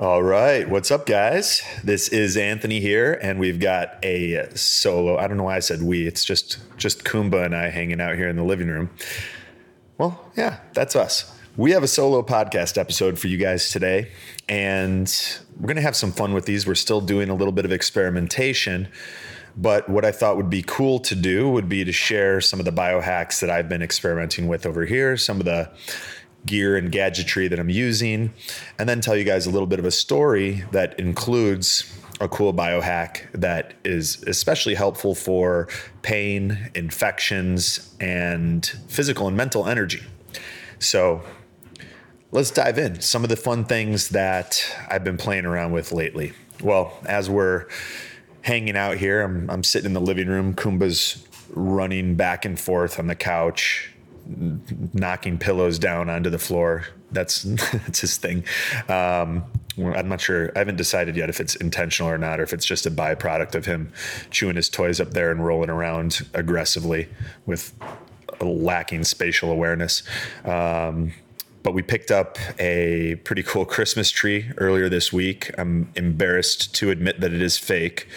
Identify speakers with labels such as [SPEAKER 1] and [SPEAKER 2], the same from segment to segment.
[SPEAKER 1] All right, what's up, guys? This is Anthony here, and we've got a solo. I don't know why I said we. It's just just Kumba and I hanging out here in the living room. Well, yeah, that's us. We have a solo podcast episode for you guys today, and we're gonna have some fun with these. We're still doing a little bit of experimentation, but what I thought would be cool to do would be to share some of the biohacks that I've been experimenting with over here, some of the gear and gadgetry that I'm using, and then tell you guys a little bit of a story that includes a cool biohack that is especially helpful for pain, infections, and physical and mental energy. So let's dive in. Some of the fun things that I've been playing around with lately. Well, as we're hanging out here, I'm, I'm sitting in the living room. Kumba's running back and forth on the couch knocking pillows down onto the floor. That's that's his thing. Um, I'm not sure. I haven't decided yet if it's intentional or not, or if it's just a byproduct of him chewing his toys up there and rolling around aggressively with lacking spatial awareness. Um, but we picked up a pretty cool Christmas tree earlier this week. I'm embarrassed to admit that it is fake,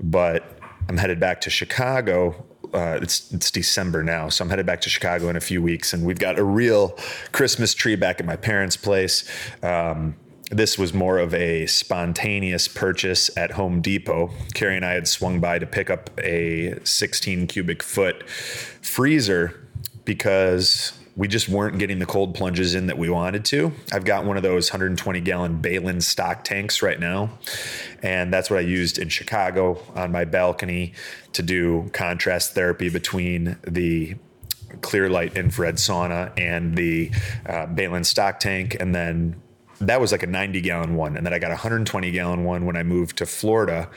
[SPEAKER 1] but I'm headed back to Chicago uh, it's it's December now, so I'm headed back to Chicago in a few weeks, and we've got a real Christmas tree back at my parents' place. Um, this was more of a spontaneous purchase at Home Depot. Carrie and I had swung by to pick up a 16 cubic foot freezer because we just weren't getting the cold plunges in that we wanted to. I've got one of those 120 gallon Behlen stock tanks right now. And that's what I used in Chicago on my balcony to do contrast therapy between the clear light infrared sauna and the uh, Behlen stock tank. And then that was like a 90 gallon one. And then I got a 120 gallon one when I moved to Florida,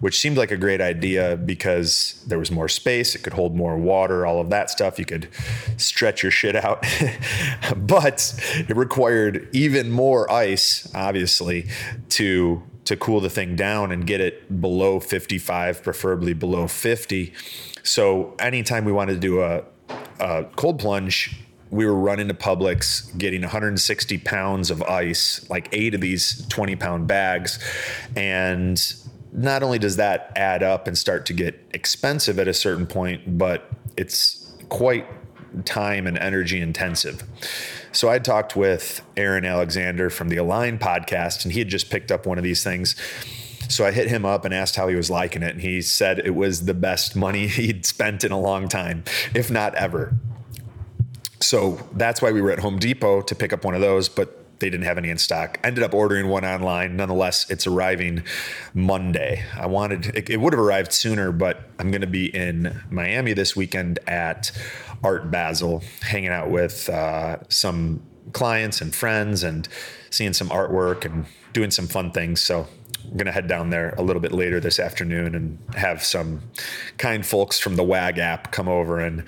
[SPEAKER 1] which seemed like a great idea because there was more space. It could hold more water, all of that stuff. You could stretch your shit out. but it required even more ice, obviously, to to cool the thing down and get it below 55, preferably below 50. So anytime we wanted to do a, a cold plunge, we were running to Publix, getting 160 pounds of ice, like eight of these 20 pound bags. And not only does that add up and start to get expensive at a certain point, but it's quite time and energy intensive. So I talked with Aaron Alexander from the Align podcast, and he had just picked up one of these things. So I hit him up and asked how he was liking it. And he said it was the best money he'd spent in a long time, if not ever. So that's why we were at Home Depot to pick up one of those, but they didn't have any in stock. Ended up ordering one online. Nonetheless, it's arriving Monday. I wanted it, it would have arrived sooner, but I'm going to be in Miami this weekend at Art Basel, hanging out with uh, some clients and friends and seeing some artwork and doing some fun things. So I'm going to head down there a little bit later this afternoon and have some kind folks from the WAG app come over and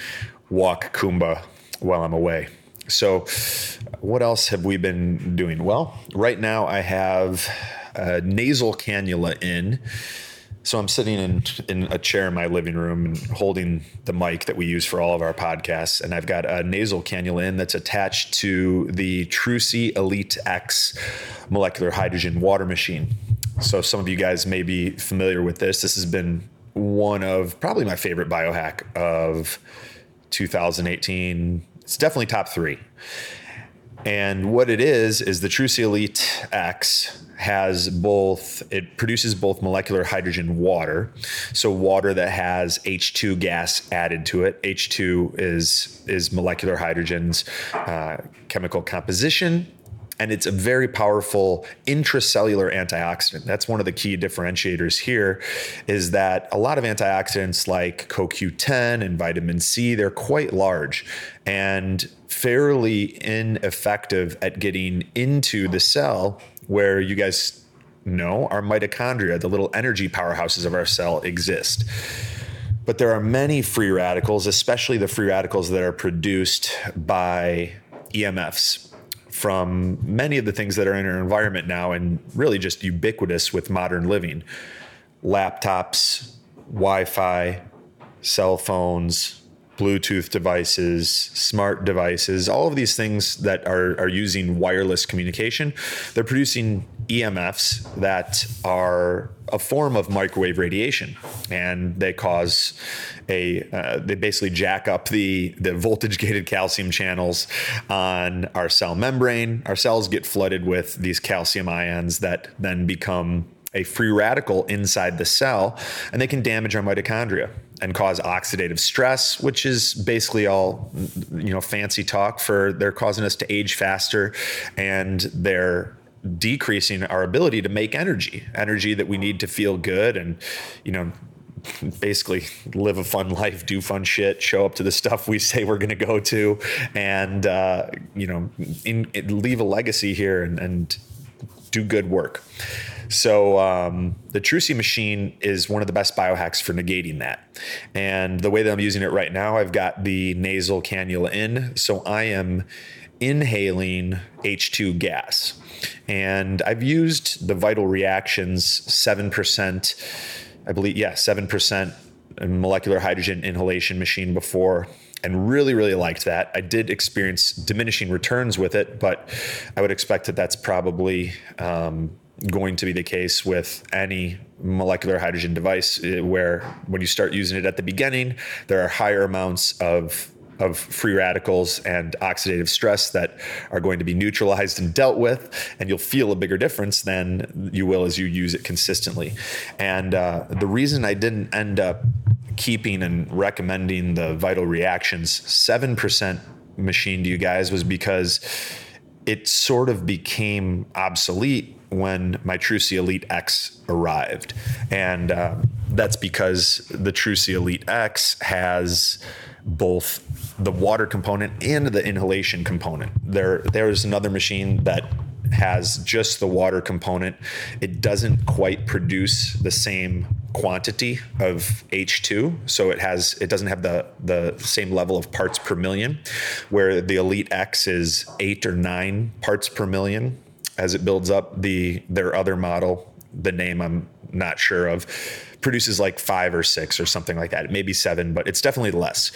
[SPEAKER 1] walk Kumba while I'm away. So, what else have we been doing? Well, right now I have a nasal cannula in. So I'm sitting in in a chair in my living room and holding the mic that we use for all of our podcasts, and I've got a nasal cannula in that's attached to the Trusii Elite X molecular hydrogen water machine. So some of you guys may be familiar with this. This has been one of probably my favorite biohack of 2018 it's definitely top three. And what it is is the Trusii Elite X has both it produces both molecular hydrogen water, so water that has H2 gas added to it. H2 is is molecular hydrogen's uh, chemical composition and it's a very powerful intracellular antioxidant. That's one of the key differentiators here is that a lot of antioxidants like CoQ10 and vitamin C, they're quite large and fairly ineffective at getting into the cell where you guys know our mitochondria, the little energy powerhouses of our cell exist. But there are many free radicals, especially the free radicals that are produced by EMFs from many of the things that are in our environment now and really just ubiquitous with modern living. Laptops, Wi Fi, cell phones, Bluetooth devices, smart devices, all of these things that are, are using wireless communication, they're producing EMFs that are a form of microwave radiation, and they cause a uh, they basically jack up the the voltage gated calcium channels on our cell membrane. Our cells get flooded with these calcium ions that then become a free radical inside the cell, and they can damage our mitochondria and cause oxidative stress, which is basically all you know fancy talk for they're causing us to age faster, and they're decreasing our ability to make energy, energy that we need to feel good and you know basically live a fun life, do fun shit, show up to the stuff we say we're going to go to, and uh, you know, in, in, leave a legacy here and, and do good work. So um, the Trusii machine is one of the best biohacks for negating that. And the way that I'm using it right now, I've got the nasal cannula in, so I am inhaling H2 gas. And I've used the Vital Reactions 7%, I believe, yeah, 7% molecular hydrogen inhalation machine before and really, really liked that. I did experience diminishing returns with it, but I would expect that that's probably um, going to be the case with any molecular hydrogen device, eh, where when you start using it at the beginning, there are higher amounts of of free radicals and oxidative stress that are going to be neutralized and dealt with, and you'll feel a bigger difference than you will as you use it consistently. And uh, the reason I didn't end up keeping and recommending the Vital Reactions 7% machine to you guys was because it sort of became obsolete when my Trusii Elite X arrived. And uh, that's because the Trusii Elite X has both the water component and the inhalation component. There, there's another machine that has just the water component. It doesn't quite produce the same quantity of H2, so it has it doesn't have the the same level of parts per million, where the Elite X is eight or nine parts per million as it builds up. The their other model, the name I'm not sure of, produces like five or six or something like that. Maybe seven, but it's definitely less.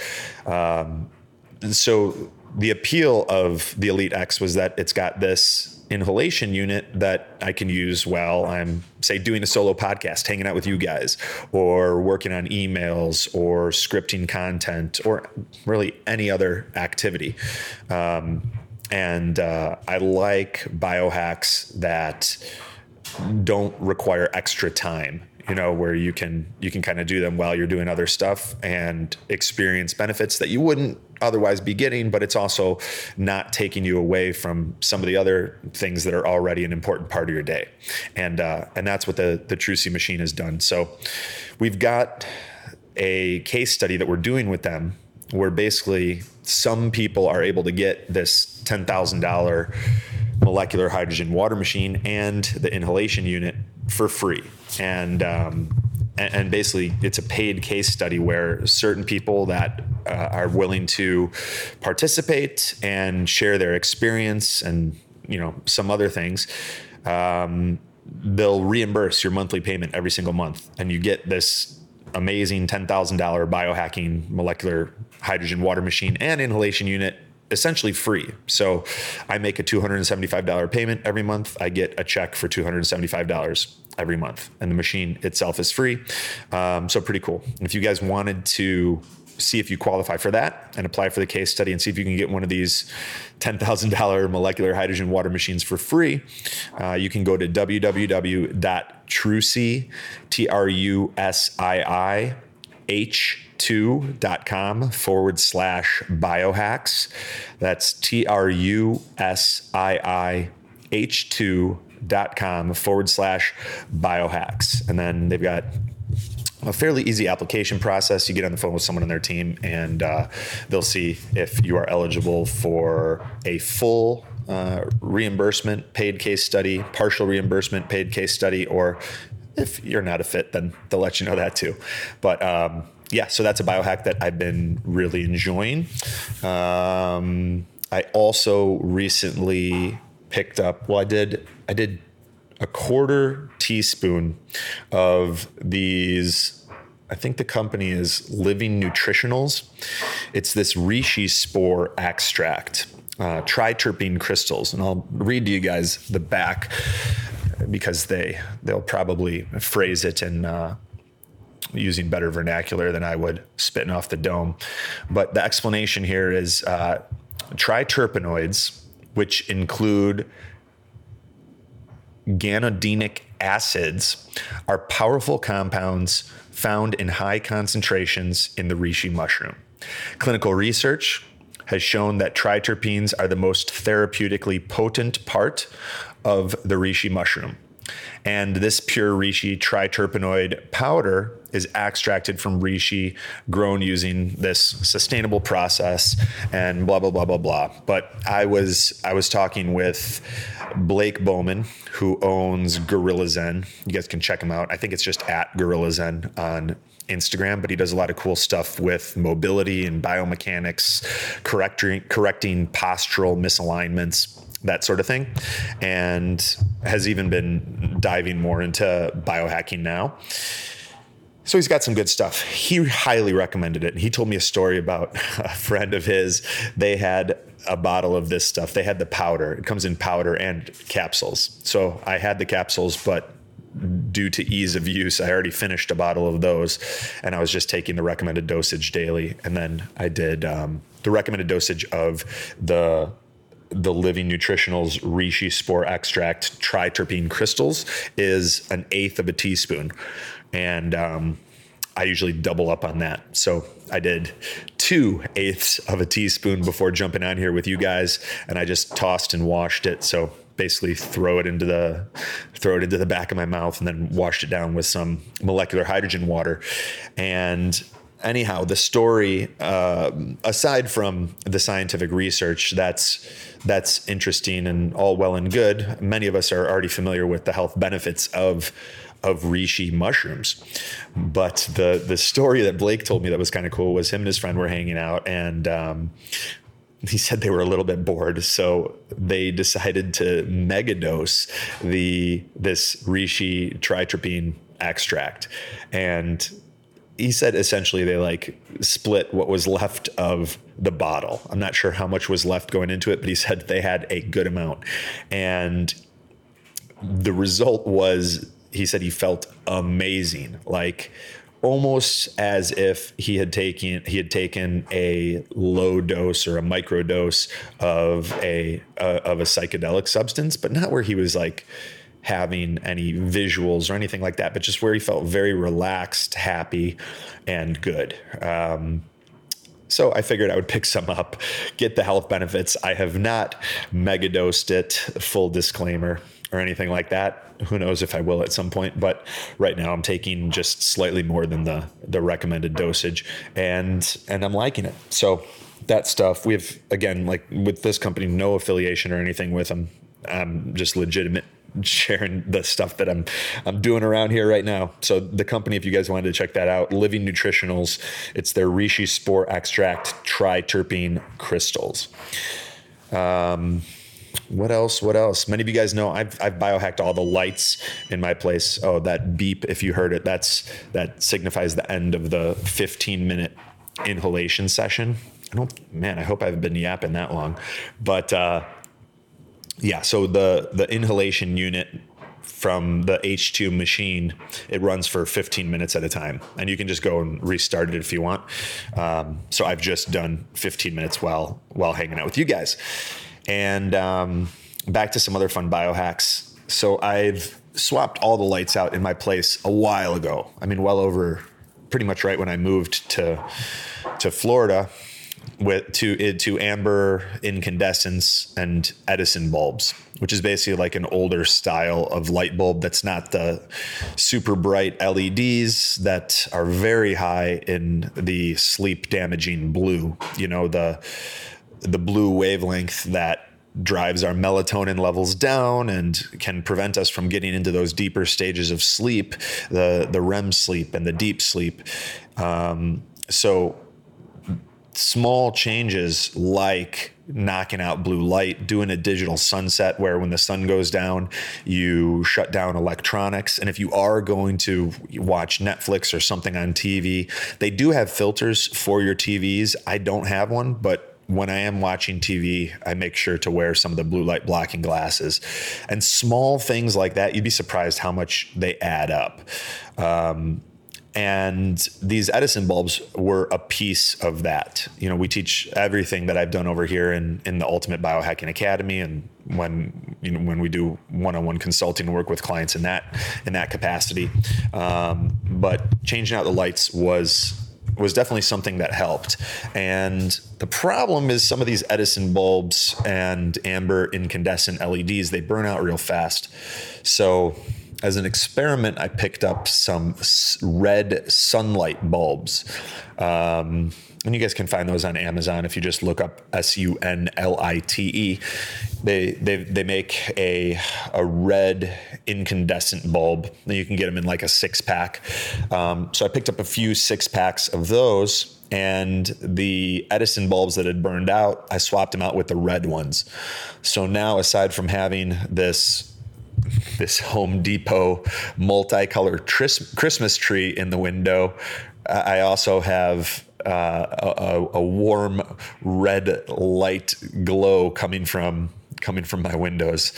[SPEAKER 1] Um, so the appeal of the Elite X was that it's got this inhalation unit that I can use while I'm, say, doing a solo podcast, hanging out with you guys, or working on emails, or scripting content, or really any other activity. Um, and uh, I like biohacks that don't require extra time you know where you can you can kind of do them while you're doing other stuff and experience benefits that you wouldn't otherwise be getting but it's also not taking you away from some of the other things that are already an important part of your day. And uh, and that's what the the Trusii machine has done. So we've got a case study that we're doing with them where basically some people are able to get this $10,000 molecular hydrogen water machine and the inhalation unit for free. And, um, and, basically, it's a paid case study where certain people that uh, are willing to participate and share their experience and you know some other things um, they'll reimburse your monthly payment every single month and you get this amazing $10,000 biohacking molecular hydrogen water machine and inhalation unit essentially free. So I make a $275 payment every month. I get a check for $275 every month, and the machine itself is free. Um, so pretty cool. And if you guys wanted to see if you qualify for that and apply for the case study and see if you can get one of these $10,000 molecular hydrogen water machines for free, uh, you can go to www.trusii, T R U S I I H 2.com forward slash biohacks. That's T R U S I I H 2.com forward slash biohacks. And then they've got a fairly easy application process. You get on the phone with someone on their team, and uh, they'll see if you are eligible for a full uh, reimbursement paid case study, partial reimbursement paid case study, or if you're not a fit, then they'll let you know that too. But um, yeah, so that's a biohack that I've been really enjoying. Um, I also recently picked up. Well, I did. I did a quarter teaspoon of these. I think the company is Living Nutritionals. It's this reishi spore extract, uh, triterpene crystals, and I'll read to you guys the back because they they'll probably phrase it in uh, using better vernacular than I would spitting off the dome. But the explanation here is uh, triterpenoids, which include ganoderic acids, are powerful compounds found in high concentrations in the reishi mushroom. Clinical research has shown that triterpenes are the most therapeutically potent part of the reishi mushroom. And this pure reishi triterpenoid powder is extracted from reishi grown using this sustainable process and blah blah blah blah blah. But I was I was talking with Blake Bowman, who owns Gorilla Zen. You guys can check him out. I think it's just at Gorilla Zen on Instagram, but he does a lot of cool stuff with mobility and biomechanics, correcting correcting postural misalignments that sort of thing, and has even been diving more into biohacking now. So he's got some good stuff. He highly recommended it. He told me a story about a friend of his. They had a bottle of this stuff. They had the powder. It comes in powder and capsules. So I had the capsules, but due to ease of use, I already finished a bottle of those, and I was just taking the recommended dosage daily. And then I did um, the recommended dosage of the the Living Nutritionals Reishi Spore Extract Triterpene Crystals is an eighth of a teaspoon, and um, I usually double up on that. So I did two eighths of a teaspoon before jumping on here with you guys, and I just tossed and washed it. So basically throw it into the throw it into the back of my mouth and then washed it down with some molecular hydrogen water and anyhow the story uh, aside from the scientific research that's that's interesting and all well and good. Many of us are already familiar with the health benefits of of reishi mushrooms. But the the story that blake told me that was kind of cool was him and his friend were hanging out and um, he said they were a little bit bored, so they decided to megadose the this reishi triterpene extract, and he said essentially they like split what was left of the bottle. I'm not sure how much was left going into it, but he said they had a good amount, and the result was he said he felt amazing, like almost as if he had taken he had taken a low dose or a micro dose of a uh, of a psychedelic substance, but not where he was like having any visuals or anything like that, but just where he felt very relaxed, happy, and good. Um, so I figured I would pick some up, get the health benefits. I have not megadosed it, full disclaimer, or anything like that. Who knows if I will at some point, but right now I'm taking just slightly more than the the recommended dosage and and I'm liking it. So that stuff we have again like with this company no affiliation or anything with them. I'm just legitimate sharing the stuff that I'm I'm doing around here right now. So the company, if you guys wanted to check that out, Living Nutritionals, it's their Reishi Spore Extract Triterpene Crystals. Um, what else? What else? Many of you guys know I've, I've biohacked all the lights in my place. Oh, that beep! If you heard it, that's that signifies the end of the 15 minute inhalation session. I don't, man. I hope I haven't been yapping that long, but uh, yeah. So the the inhalation unit from the H2 machine, it runs for 15 minutes at a time, and you can just go and restart it if you want. Um, so I've just done 15 minutes while while hanging out with you guys. And um, back to some other fun biohacks. So I've swapped all the lights out in my place a while ago. I mean, well over pretty much right when I moved to to Florida with to to amber incandescents and Edison bulbs, which is basically like an older style of light bulb that's not the super bright LEDs that are very high in the sleep damaging blue. You know the the blue wavelength that drives our melatonin levels down and can prevent us from getting into those deeper stages of sleep, the the REM sleep and the deep sleep. Um, so small changes like knocking out blue light, doing a digital sunset where when the sun goes down, you shut down electronics. And if you are going to watch Netflix or something on TV, they do have filters for your TVs. I don't have one, but when I am watching TV, I make sure to wear some of the blue light blocking glasses. And small things like that, you'd be surprised how much they add up. Um, and these Edison bulbs were a piece of that. You know, we teach everything that I've done over here in in the Ultimate Biohacking Academy, and when you know when we do one-on-one consulting work with clients in that in that capacity. Um, but changing out the lights was was definitely something that helped. And the problem is some of these Edison bulbs and amber incandescent LEDs they burn out real fast. So as an experiment, I picked up some red Sunlite bulbs. Um, and you guys can find those on Amazon if you just look up S U N L I T E. They they they make a a red incandescent bulb. And you can get them in like a six pack. Um, so I picked up a few six packs of those. And the Edison bulbs that had burned out, I swapped them out with the red ones. So now, aside from having this this Home Depot multicolored tris- Christmas tree in the window. I also have uh, a, a, warm red light glow coming from coming from my windows.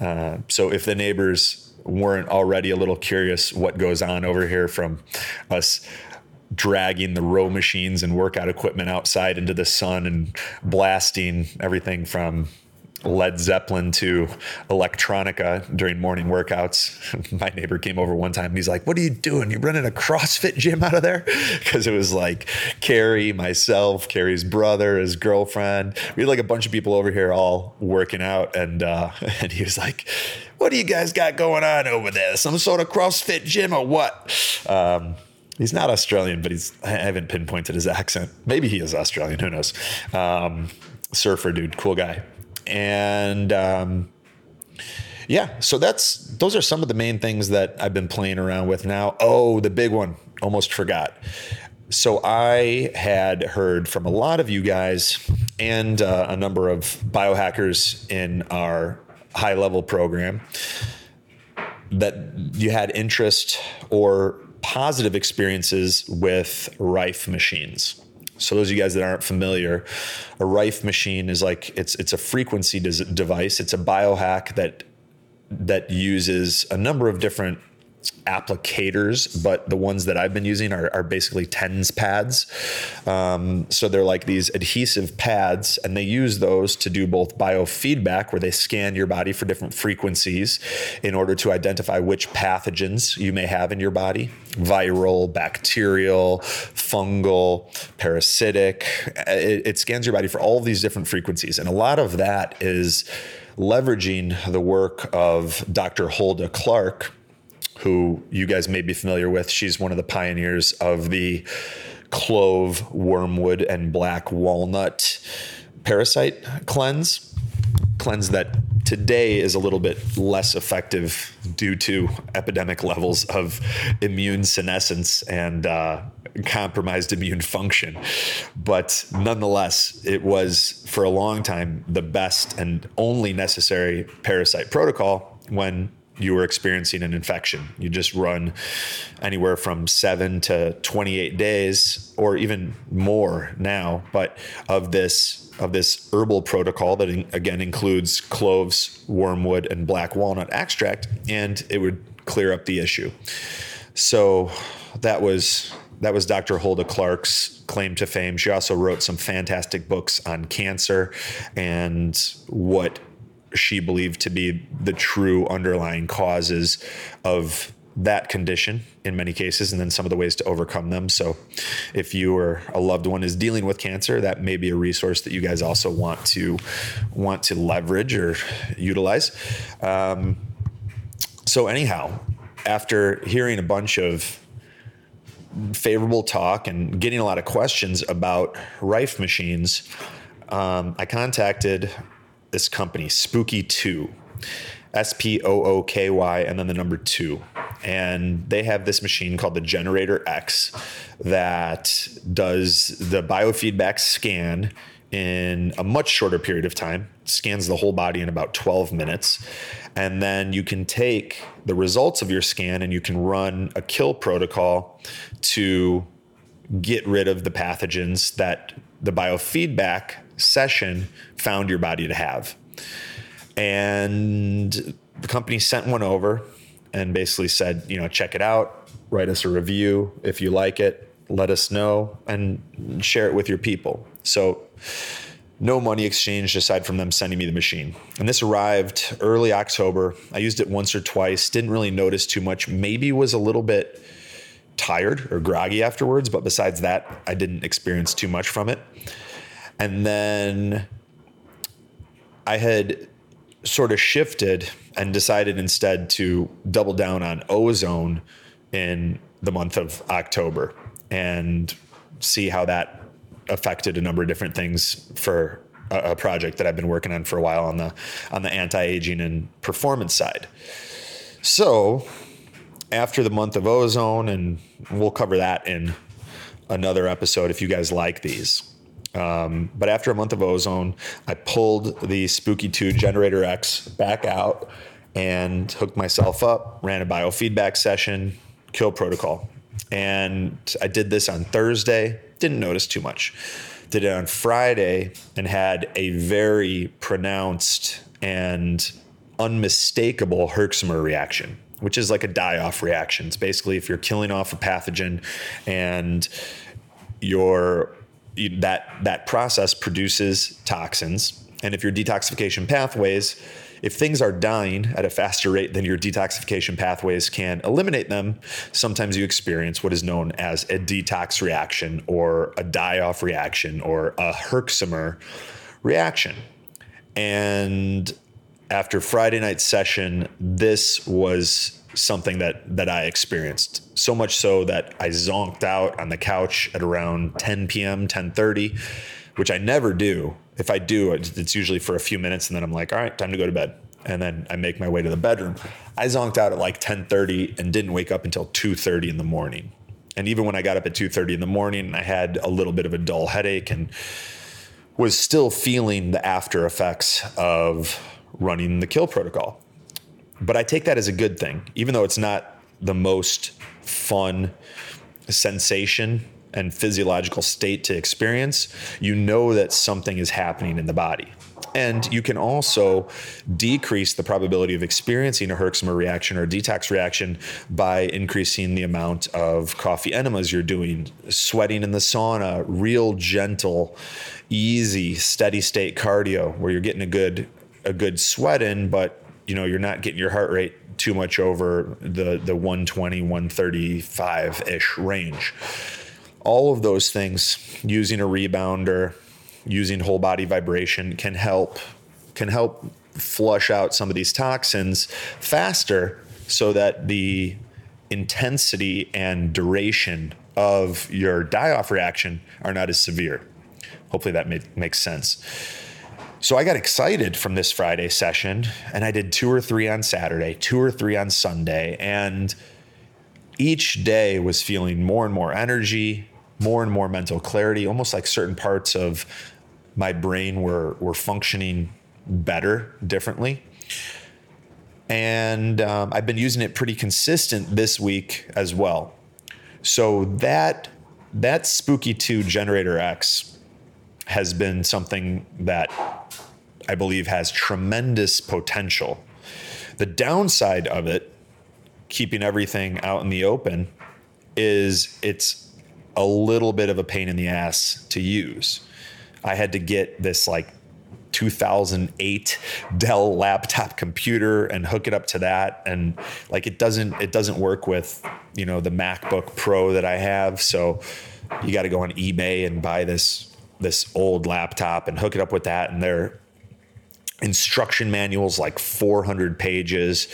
[SPEAKER 1] Uh, so if the neighbors weren't already a little curious what goes on over here from us dragging the row machines and workout equipment outside into the sun and blasting everything from Led Zeppelin to electronica during morning workouts. My neighbor came over one time and he's like, What are you doing? You running a CrossFit gym out of there? Because it was like Carrie, myself, Carrie's brother, his girlfriend. We had like a bunch of people over here all working out. And, uh, and he was like, What do you guys got going on over there? Some sort of CrossFit gym or what? Um, He's not Australian, but he's I haven't pinpointed his accent. Maybe he is Australian. Who knows? Um, surfer dude, cool guy and um, yeah, so that's those are some of the main things that I've been playing around with now. Oh, the big one, almost forgot. So I had heard from a lot of you guys and uh, a number of biohackers in our high level program that you had interest or positive experiences with Rife machines. So those of you guys that aren't familiar, a Rife machine is like it's it's a frequency device. It's a biohack that that uses a number of different applicators, but the ones that I've been using are, are basically TENS pads. Um, so they're like these adhesive pads, and they use those to do both biofeedback, where they scan your body for different frequencies in order to identify which pathogens you may have in your body viral, bacterial, fungal, parasitic. It, it scans your body for all of these different frequencies. And a lot of that is leveraging the work of Dr. Hulda Clark who you guys may be familiar with. She's one of the pioneers of the clove, wormwood, and black walnut parasite cleanse. Cleanse that today is a little bit less effective due to epidemic levels of immune senescence and uh, compromised immune function. But nonetheless, it was for a long time the best and only necessary parasite protocol when you were experiencing an infection. You just run anywhere from seven to 28 days, or even more now, but of this of this herbal protocol that again includes cloves, wormwood, and black walnut extract, and it would clear up the issue. So that was that was Dr. Hulda Clark's claim to fame. She also wrote some fantastic books on cancer and what she believed to be the true underlying causes of that condition in many cases and then some of the ways to overcome them. So if you or a loved one is dealing with cancer that may be a resource that you guys also want to want to leverage or utilize. Um, so anyhow after hearing a bunch of favorable talk and getting a lot of questions about rife machines um, i contacted this company, Spooky Two, S P O O K Y, and then the number two. And they have this machine called the Generator X that does the biofeedback scan in a much shorter period of time, scans the whole body in about 12 minutes. And then you can take the results of your scan and you can run a kill protocol to get rid of the pathogens that the biofeedback session found your body to have. And the company sent one over and basically said, you know, check it out, write us a review. If you like it, let us know and share it with your people. So, no money exchanged aside from them sending me the machine. And this arrived early October. I used it once or twice, didn't really notice too much, maybe was a little bit tired or groggy afterwards, but besides that, I didn't experience too much from it. And then I had sort of shifted and decided instead to double down on ozone in the month of October and see how that affected a number of different things for a, project that I've been working on for a while on the on the anti-aging and performance side. So after the month of ozone, and we'll cover that in another episode if you guys like these. Um, but after a month of ozone, I pulled the Spooky 2 Generator X back out and hooked myself up, ran a biofeedback session, kill protocol. And I did this on Thursday, didn't notice too much. Did it on Friday and had a very pronounced and unmistakable Herxheimer reaction, which is like a die off reaction. It's basically if you're killing off a pathogen and your that that process produces toxins and if your detoxification pathways if things are dying at a faster rate than your detoxification pathways can eliminate them, sometimes you experience what is known as a detox reaction or a die off reaction or a Herxheimer reaction. And after Friday night session, this was something that that I experienced. So much so that I zonked out on the couch at around 10 p.m., 10:30, which I never do if I do, it's usually for a few minutes, and then I'm like, all right, time to go to bed. And then I make my way to the bedroom. I zonked out at like 10:30 and didn't wake up until 2:30 in the morning. And even when I got up at 2:30 in the morning, I had a little bit of a dull headache and was still feeling the after effects of running the kill protocol. But I take that as a good thing, even though it's not the most fun sensation and physiological state to experience, you know that something is happening in the body. And you can also decrease the probability of experiencing a Herxheimer reaction or a detox reaction by increasing the amount of coffee enemas you're doing, sweating in the sauna, real gentle, easy, steady state cardio where you're getting a good a good sweat in, but you know you're not getting your heart rate too much over the the 120 135 ish range. All of those things using a rebounder using whole body vibration can help can help flush out some of these toxins faster so that the intensity and duration of your die off reaction are not as severe. Hopefully that made, makes sense so I got excited from this Friday session and I did two or three on Saturday, two or three on Sunday. And each day was feeling more and more energy, more and more mental clarity, almost like certain parts of my brain were, were functioning better, differently. And um, I've been using it pretty consistent this week as well. So that that Spooky 2 Generator X has been something that I believe has tremendous potential. The downside of it, keeping everything out in the open, is it's a little bit of a pain in the ass to use. I had to get this like 2008 Dell laptop computer and hook it up to that and like it doesn't it doesn't work with you know the MacBook Pro that I have so you got to go on eBay and buy this this old laptop and hook it up with that and they're instruction manuals like 400 pages.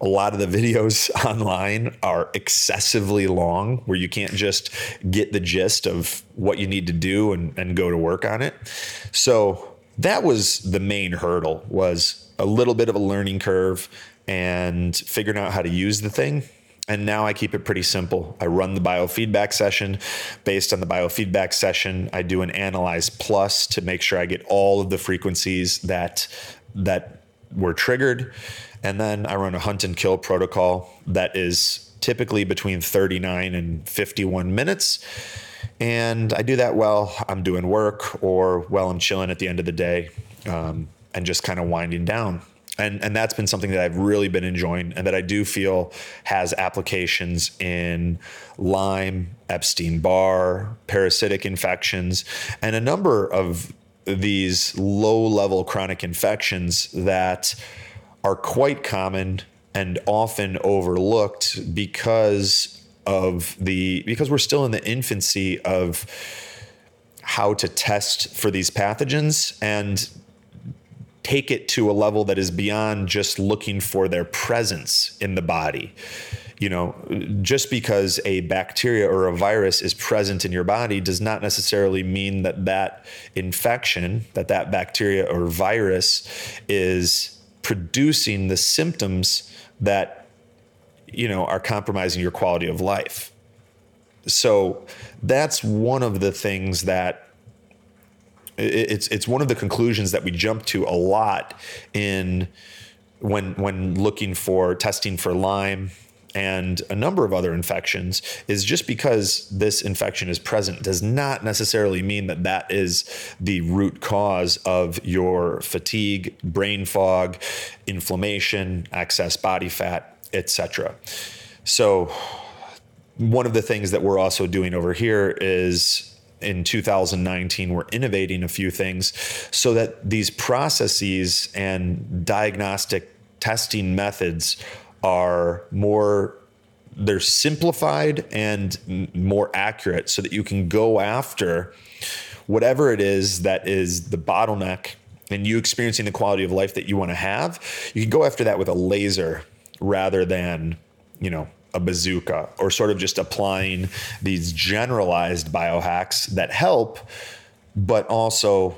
[SPEAKER 1] A lot of the videos online are excessively long where you can't just get the gist of what you need to do and, and go to work on it. So that was the main hurdle was a little bit of a learning curve and figuring out how to use the thing and now I keep it pretty simple. I run the biofeedback session. Based on the biofeedback session, I do an analyze plus to make sure I get all of the frequencies that that were triggered. And then I run a hunt and kill protocol that is typically between 39 and 51 minutes. And I do that while I'm doing work or while I'm chilling at the end of the day um, and just kind of winding down and and that's been something that I've really been enjoying and that I do feel has applications in Lyme, Epstein Barr, parasitic infections, and a number of these low level chronic infections that are quite common and often overlooked because of the because we're still in the infancy of how to test for these pathogens. And take it to a level that is beyond just looking for their presence in the body. You know, just because a bacteria or a virus is present in your body does not necessarily mean that that infection, that that bacteria or virus is producing the symptoms that you know are compromising your quality of life. So that's one of the things that it's it's one of the conclusions that we jump to a lot in when when looking for testing for Lyme and a number of other infections is just because this infection is present does not necessarily mean that that is the root cause of your fatigue, brain fog, inflammation, excess body fat, etc. So one of the things that we're also doing over here is in 2019 we're innovating a few things so that these processes and diagnostic testing methods are more they're simplified and more accurate so that you can go after whatever it is that is the bottleneck and you experiencing the quality of life that you want to have. You can go after that with a laser rather than you know a bazooka or sort of just applying these generalized biohacks that help, but also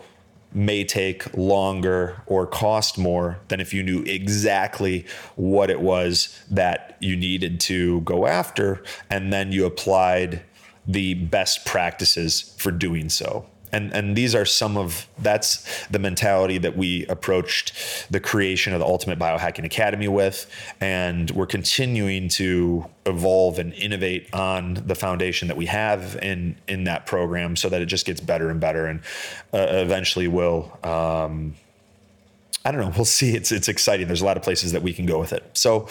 [SPEAKER 1] may take longer or cost more than if you knew exactly what it was that you needed to go after and then you applied the best practices for doing so and and these are some of that's the mentality that we approached the creation of the ultimate biohacking academy with. And we're continuing to evolve and innovate on the foundation that we have in in that program so that it just gets better and better and uh, eventually will um, I don't know. We'll see. It's it's exciting. There's a lot of places that we can go with it. So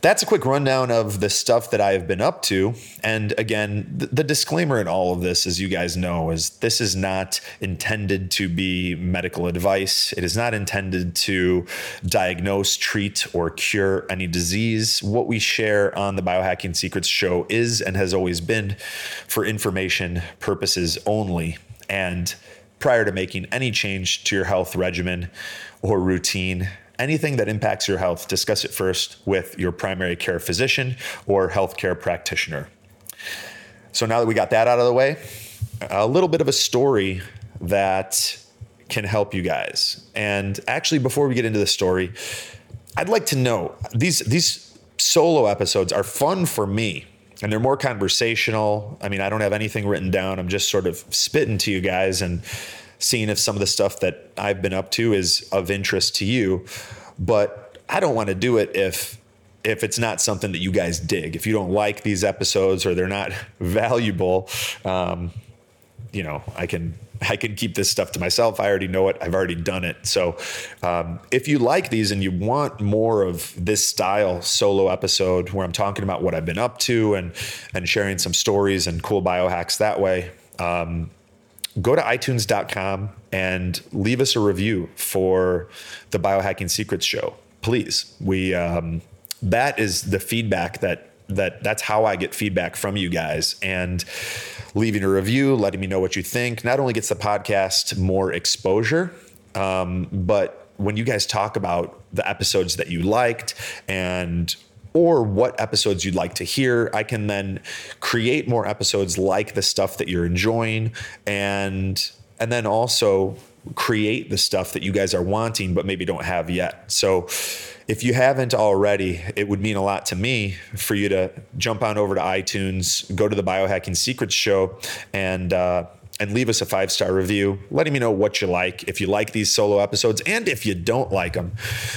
[SPEAKER 1] that's a quick rundown of the stuff that I have been up to. And again, the, the disclaimer in all of this, as you guys know, is this is not intended to be medical advice. It is not intended to diagnose, treat, or cure any disease. What we share on the Biohacking Secrets show is and has always been for information purposes only. And prior to making any change to your health regimen or routine, anything that impacts your health, discuss it first with your primary care physician or healthcare practitioner. So now that we got that out of the way, a little bit of a story that can help you guys. And actually, before we get into the story, I'd like to know these these solo episodes are fun for me and they're more conversational. I mean, I don't have anything written down. I'm just sort of spitting to you guys and seeing if some of the stuff that I've been up to is of interest to you. But I don't want to do it if if it's not something that you guys dig. If you don't like these episodes or they're not valuable, um, you know, I can I can keep this stuff to myself. I already know it. I've already done it. So, um, if you like these and you want more of this style solo episode where I'm talking about what I've been up to and and sharing some stories and cool biohacks that way, um, go to itunes.com and leave us a review for the biohacking secrets show please we um, that is the feedback that that that's how i get feedback from you guys and leaving a review letting me know what you think not only gets the podcast more exposure um, but when you guys talk about the episodes that you liked and or what episodes you'd like to hear. I can then create more episodes like the stuff that you're enjoying and and then also create the stuff that you guys are wanting but maybe don't have yet. So if you haven't already, it would mean a lot to me for you to jump on over to iTunes, go to the Biohacking Secrets show, and uh, and leave us a five star review, letting me know what you like. If you like these solo episodes, and if you don't like them,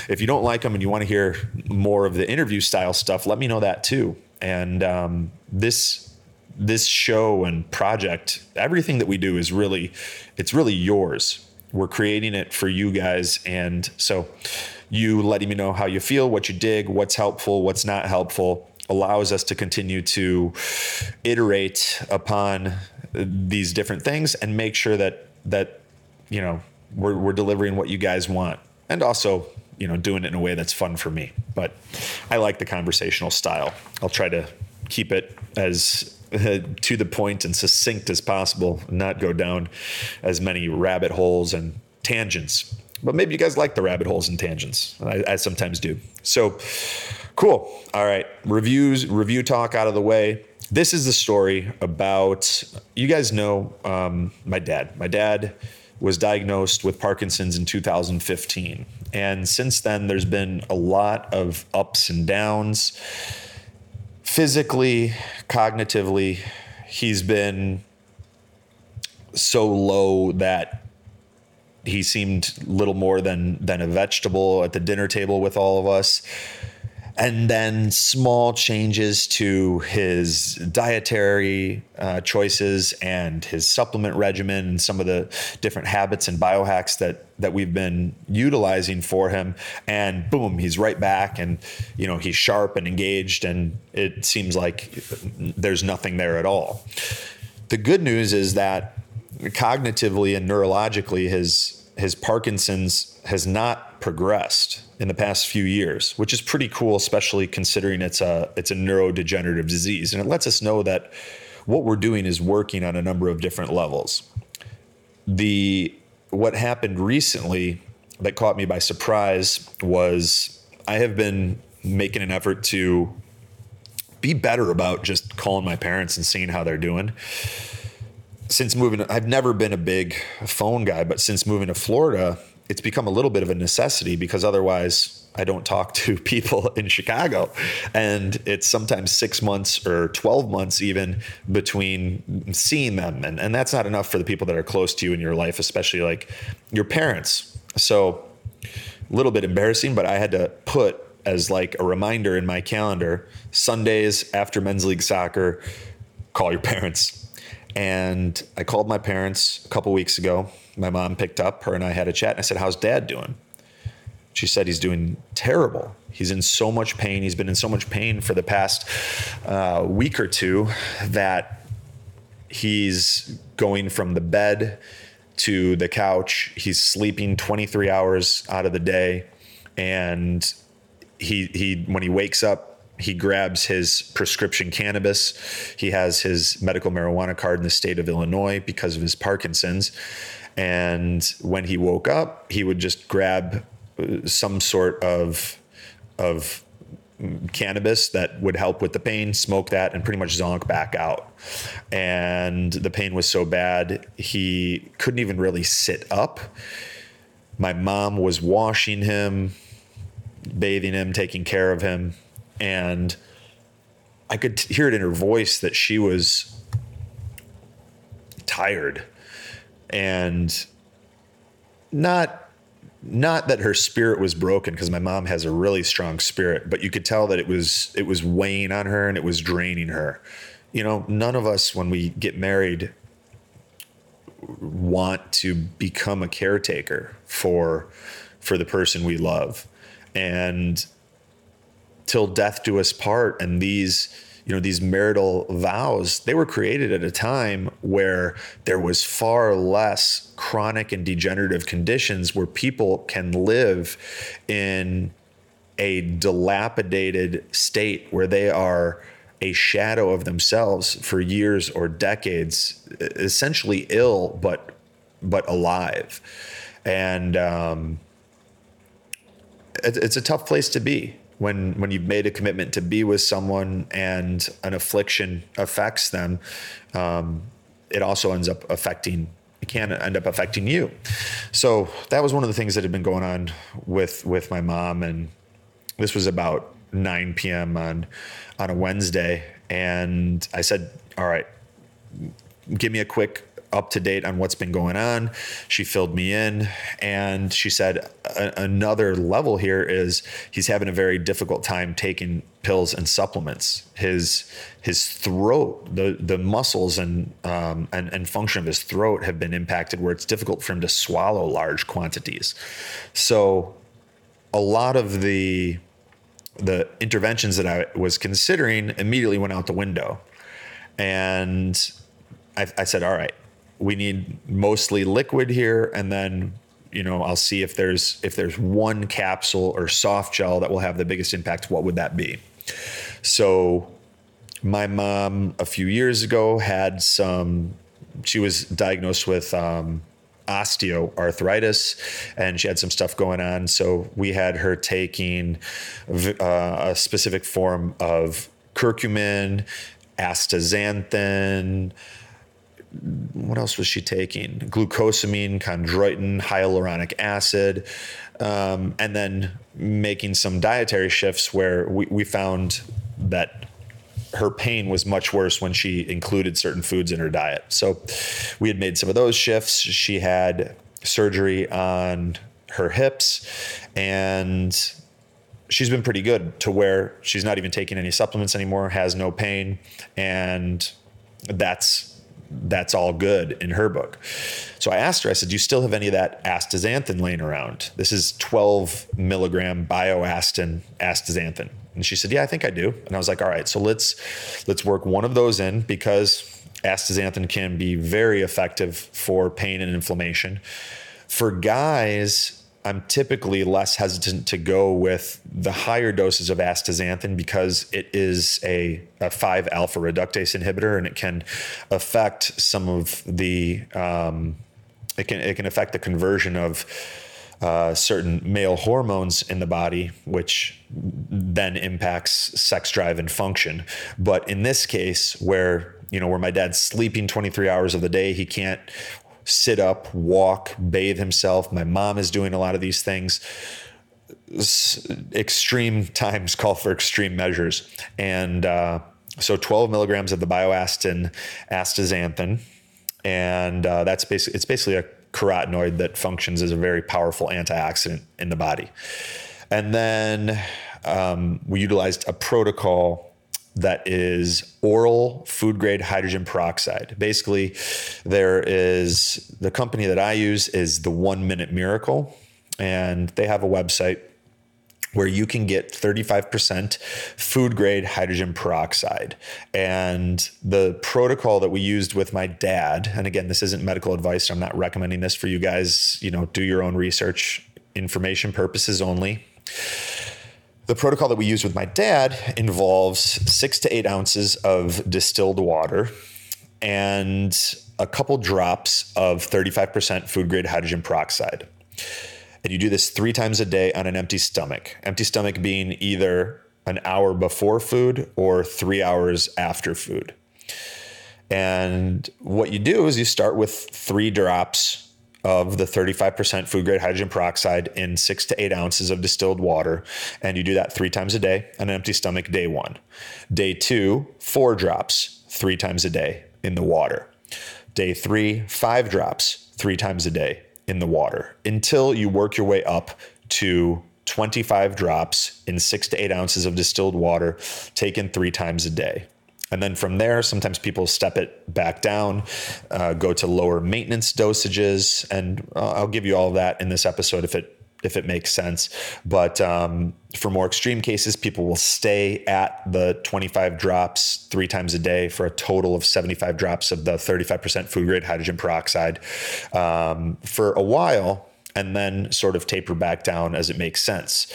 [SPEAKER 1] if you don't like them and you want to hear more of the interview style stuff, let me know that too. And um, this this show and project, everything that we do is really, it's really yours. We're creating it for you guys, and so you letting me know how you feel, what you dig, what's helpful, what's not helpful allows us to continue to iterate upon these different things and make sure that that you know we're, we're delivering what you guys want and also you know doing it in a way that's fun for me. But i like the conversational style. I'll try to keep it as uh, to the point and succinct as possible not go down as many rabbit holes and tangents but maybe you guys like the rabbit holes and tangents. I, I sometimes do. So cool. All right. Reviews, review talk out of the way. This is the story about you guys know um, my dad. My dad was diagnosed with Parkinson's in 2015. And since then, there's been a lot of ups and downs physically, cognitively. He's been so low that he seemed little more than than a vegetable at the dinner table with all of us. And then small changes to his dietary uh, choices and his supplement regimen and some of the different habits and biohacks that that we've been utilizing for him. And boom he's right back and you know he's sharp and engaged and it seems like there's nothing there at all. The good news is that cognitively and neurologically his his Parkinson's has not progressed in the past few years, which is pretty cool, especially considering it's a it's a neurodegenerative disease, and it lets us know that what we're doing is working on a number of different levels. The what happened recently that caught me by surprise was I have been making an effort to be better about just calling my parents and seeing how they're doing since moving, I've never been a big phone guy, but since moving to Florida, it's become a little bit of a necessity because otherwise I don't talk to people in Chicago. And it's sometimes six months or 12 months even between seeing them. And, and that's not enough for the people that are close to you in your life, especially like your parents. So a little bit embarrassing, but I had to put as like a reminder in my calendar Sundays after men's league soccer, call your parents and I called my parents a couple weeks ago. My mom picked up, her and I had a chat. And I said, How's dad doing? She said, He's doing terrible. He's in so much pain. He's been in so much pain for the past uh, week or two that he's going from the bed to the couch. He's sleeping 23 hours out of the day. And he, he, when he wakes up, he grabs his prescription cannabis. He has his medical marijuana card in the state of Illinois because of his Parkinson's. And when he woke up, he would just grab uh, some sort of of cannabis that would help with the pain, smoke that, and pretty much zonk back out. And the pain was so bad, he couldn't even really sit up. My mom was washing him, bathing him, taking care of him and I could hear it in her voice that she was tired and not not that her spirit was broken because my mom has a really strong spirit but you could tell that it was it was weighing on her and it was draining her. You know none of us when we get married want to become a caretaker for for the person we love. And till death do us part and these you know these marital vows they were created at a time where there was far less chronic and degenerative conditions where people can live in a dilapidated state where they are a shadow of themselves for years or decades essentially ill but but alive. And um, it's a tough place to be when when you've made a commitment to be with someone and an affliction affects them, um, it also ends up affecting it can end up affecting you. So that was one of the things that had been going on with with my mom, and this was about 9 p.m. on on a Wednesday, and I said, "All right, give me a quick up to date on what's been going on. She filled me in and she said another level here is he's having a very difficult time taking pills and supplements. His his throat, the the muscles and um, and and function of his throat have been impacted where it's difficult for him to swallow large quantities. So a lot of the the interventions that I was considering immediately went out the window. And I, I said, all right, we need mostly liquid here and then you know i'll see if there's if there's one capsule or soft gel that will have the biggest impact what would that be? So my mom a few years ago had some she was diagnosed with um, osteoarthritis and she had some stuff going on. So we had her taking uh, a specific form of curcumin astaxanthin what else was she taking? Glucosamine, chondroitin, hyaluronic acid, um, and then making some dietary shifts where we, we found that her pain was much worse when she included certain foods in her diet. So we had made some of those shifts. She had surgery on her hips and she's been pretty good to where she's not even taking any supplements anymore, has no pain, and that's that's all good in her book. So I asked her, I said, Do you still have any of that astaxanthin laying around? This is 12 milligram BioAstin astaxanthin. And she said, Yeah, I think I do. And I was like, All right, so let's let's work one of those in because astaxanthin can be very effective for pain and inflammation. For guys, I'm typically less hesitant to go with the higher doses of astaxanthin because it is a, a 5 alpha reductase inhibitor and it can affect some of the um, it can it can affect the conversion of uh, certain male hormones in the body, which then impacts sex drive and function. But in this case, where you know where my dad's sleeping 23 hours of the day, he can't sit up, walk, bathe himself. My mom is doing a lot of these things. Extreme times call for extreme measures. And uh, so 12 milligrams of the BioAstin astaxanthin. And uh, that's basically, it's basically a carotenoid that functions as a very powerful antioxidant in the body. And then um, we utilized a protocol that is oral food grade hydrogen peroxide. Basically, there is the company that I use is the One Minute Miracle, and they have a website where you can get 35% food grade hydrogen peroxide. And the protocol that we used with my dad, and again, this isn't medical advice, I'm not recommending this for you guys, you know, do your own research, information purposes only the protocol that we use with my dad involves six to eight ounces of distilled water and a couple drops of 35% food grade hydrogen peroxide. And you do this three times a day on an empty stomach. Empty stomach being either an hour before food or three hours after food. And what you do is you start with three drops of the 35% food grade hydrogen peroxide in six to eight ounces of distilled water. And you do that three times a day on an empty stomach, day one. Day two, four drops three times a day in the water. Day three, five drops three times a day in the water until you work your way up to 25 drops in six to eight ounces of distilled water taken three times a day. And then from there, sometimes people step it back down, uh, go to lower maintenance dosages, and I'll give you all that in this episode if it if it makes sense. But um, for more extreme cases, people will stay at the 25 drops three times a day for a total of 75 drops of the 35% food grade hydrogen peroxide um, for a while, and then sort of taper back down as it makes sense.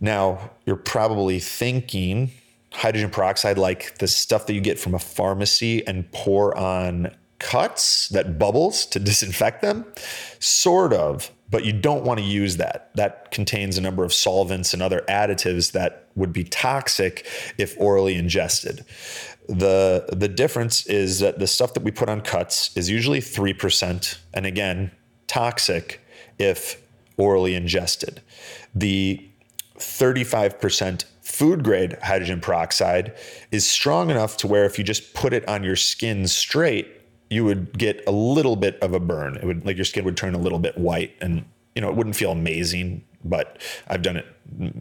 [SPEAKER 1] Now, you're probably thinking, hydrogen peroxide like the stuff that you get from a pharmacy and pour on cuts that bubbles to disinfect them? Sort of, but you don't want to use that. That contains a number of solvents and other additives that would be toxic if orally ingested. the the difference is that the stuff that we put on cuts is usually 3% and again toxic if orally ingested the 35% food grade hydrogen peroxide is strong enough to where if you just put it on your skin straight you would get a little bit of a burn it would like your skin would turn a little bit white and you know it wouldn't feel amazing but i've done it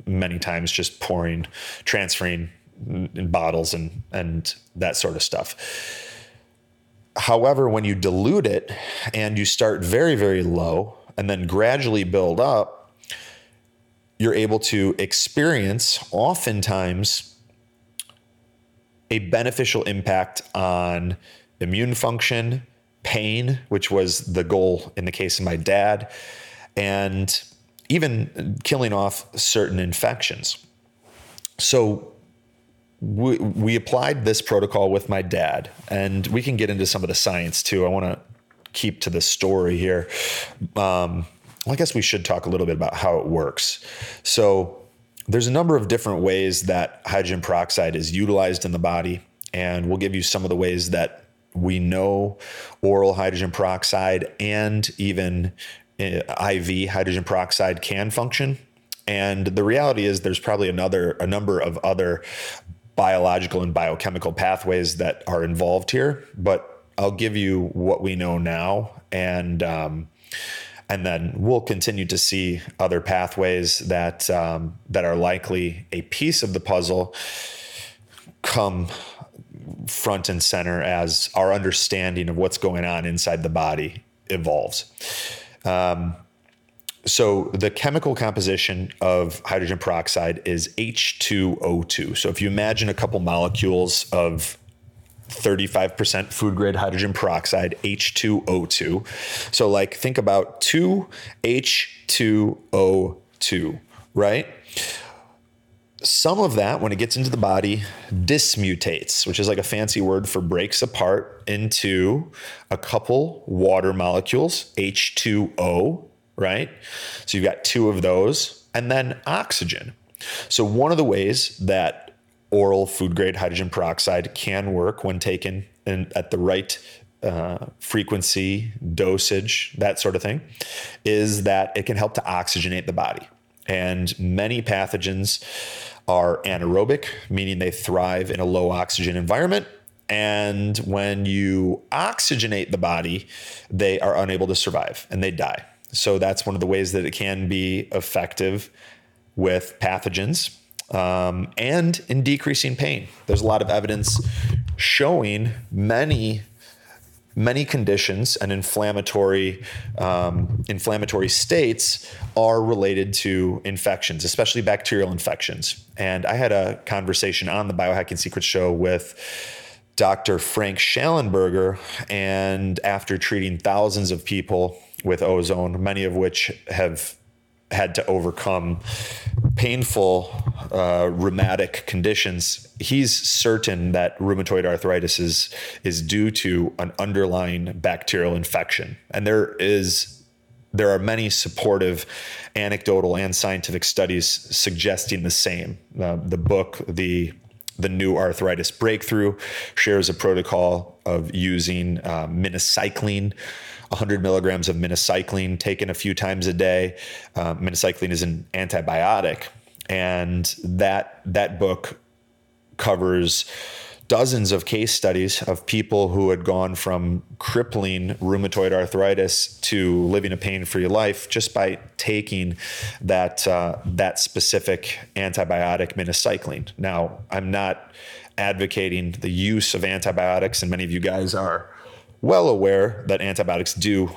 [SPEAKER 1] many times just pouring transferring in bottles and and that sort of stuff. However, when you dilute it and you start very very low and then gradually build up, you're able to experience oftentimes a beneficial impact on immune function, pain, which was the goal in the case of my dad, and even killing off certain infections. So we, we applied this protocol with my dad, and we can get into some of the science too. I want to keep to the story here. Um, well, I guess we should talk a little bit about how it works. So, there's a number of different ways that hydrogen peroxide is utilized in the body, and we'll give you some of the ways that we know oral hydrogen peroxide and even uh, IV hydrogen peroxide can function. And the reality is, there's probably another a number of other biological and biochemical pathways that are involved here, but I'll give you what we know now, and um, and then we'll continue to see other pathways that um, that are likely a piece of the puzzle come front and center as our understanding of what's going on inside the body evolves. Um, so the chemical composition of hydrogen peroxide is H2O2. So if you imagine a couple molecules of 35% food grade hydrogen peroxide, H2O2. So, like, think about 2H2O2, right? Some of that, when it gets into the body, dismutates, which is like a fancy word for breaks apart into a couple water molecules, H2O right? So you've got two of those, and then oxygen. So, one of the ways that oral food grade hydrogen peroxide can work when taken in, at the right uh, frequency, dosage, that sort of thing, is that it can help to oxygenate the body. And many pathogens are anaerobic, meaning they thrive in a low oxygen environment. And when you oxygenate the body, they are unable to survive and they die. So that's one of the ways that it can be effective with pathogens um, and in decreasing pain. There's a lot of evidence showing many many conditions and inflammatory um, inflammatory states are related to infections, especially bacterial infections. And I had a conversation on the Biohacking Secrets show with Dr. Frank Shallenberger, and after treating thousands of people with ozone, many of which have had to overcome painful uh, rheumatic conditions. He's certain that rheumatoid arthritis is is due to an underlying bacterial infection, and there is there are many supportive anecdotal and scientific studies suggesting the same. Uh, the book, the the new arthritis breakthrough, shares a protocol of using uh, minocycline 100 milligrams of minocycline taken a few times a day. Uh, minocycline is an antibiotic, and that that book covers dozens of case studies of people who had gone from crippling rheumatoid arthritis to living a pain-free life just by taking that uh, that specific antibiotic minocycline. Now, I'm not advocating the use of antibiotics, and many of you guys are well aware that antibiotics do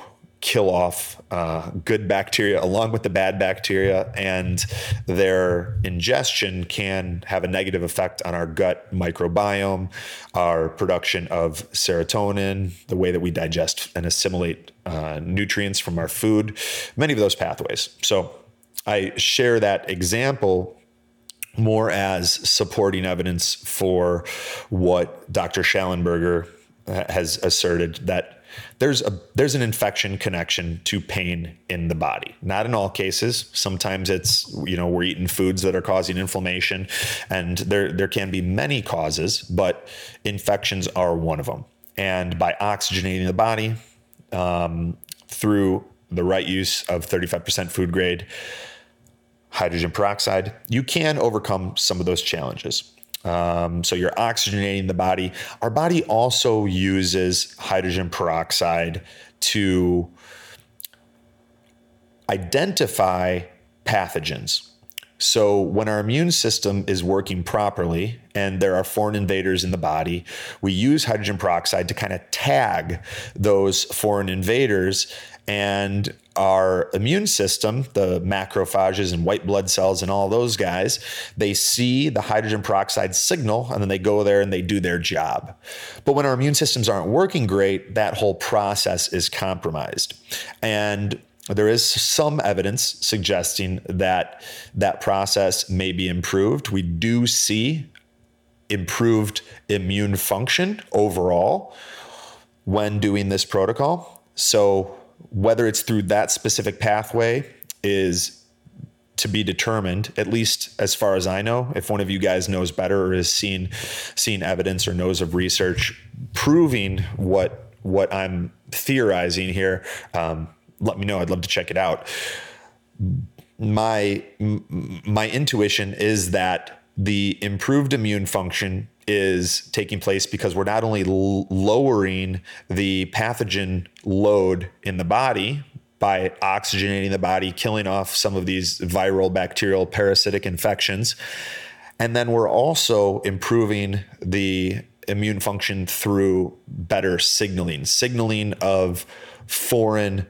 [SPEAKER 1] kill off uh, good bacteria along with the bad bacteria, and their ingestion can have a negative effect on our gut microbiome, our production of serotonin, the way that we digest and assimilate uh, nutrients from our food, many of those pathways. So I share that example more as supporting evidence for what Dr. Shallenberger has asserted that there's a there's an infection connection to pain in the body. Not in all cases. Sometimes it's you know we're eating foods that are causing inflammation, and there there can be many causes, but infections are one of them. And by oxygenating the body um, through the right use of 35% food grade hydrogen peroxide, you can overcome some of those challenges. Um, so you're oxygenating the body. Our body also uses hydrogen peroxide to identify pathogens. So, when our immune system is working properly and there are foreign invaders in the body, we use hydrogen peroxide to kind of tag those foreign invaders and our immune system, the macrophages and white blood cells and all those guys, they see the hydrogen peroxide signal and then they go there and they do their job. But when our immune systems aren't working great, that whole process is compromised. And there is some evidence suggesting that that process may be improved. We do see improved immune function overall when doing this protocol. So whether it's through that specific pathway is to be determined at least as far as i know if one of you guys knows better or has seen seen evidence or knows of research proving what what i'm theorizing here um, let me know. I'd love to check it out. My my intuition is that the improved immune function is taking place because we're not only l- lowering the pathogen load in the body by oxygenating the body, killing off some of these viral, bacterial, parasitic infections, and then we're also improving the immune function through better signaling, signaling of foreign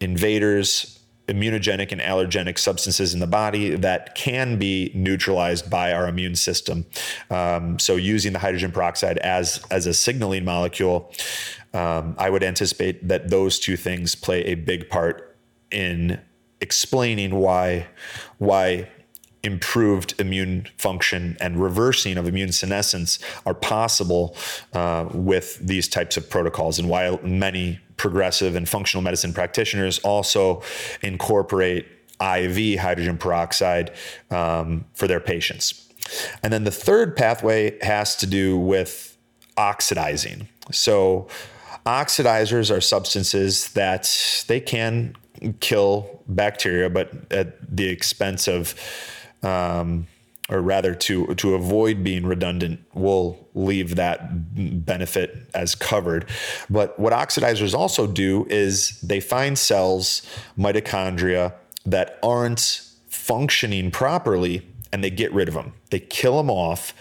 [SPEAKER 1] invaders, immunogenic and allergenic substances in the body that can be neutralized by our immune system. Um, so, using the hydrogen peroxide as as a signaling molecule, um, I would anticipate that those two things play a big part in explaining why why improved immune function and reversing of immune senescence are possible uh, with these types of protocols and why many progressive and functional medicine practitioners also incorporate IV hydrogen peroxide um, for their patients. And then the third pathway has to do with oxidizing. So, oxidizers are substances that they can kill bacteria, but at the expense of um, or rather to to avoid being redundant, we'll leave that benefit as covered. But what oxidizers also do is they find cells, mitochondria that aren't functioning properly, and they get rid of them. They kill them off